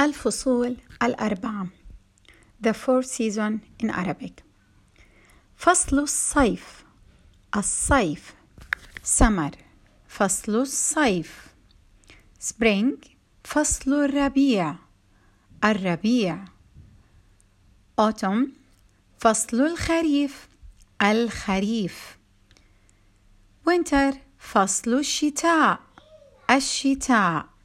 الفصول الأربعة. The Four season in Arabic. فصل الصيف. الصيف. سمر فصل الصيف. Spring. فصل الربيع. الربيع. Autumn. فصل الخريف. الخريف. Winter. فصل الشتاء. الشتاء.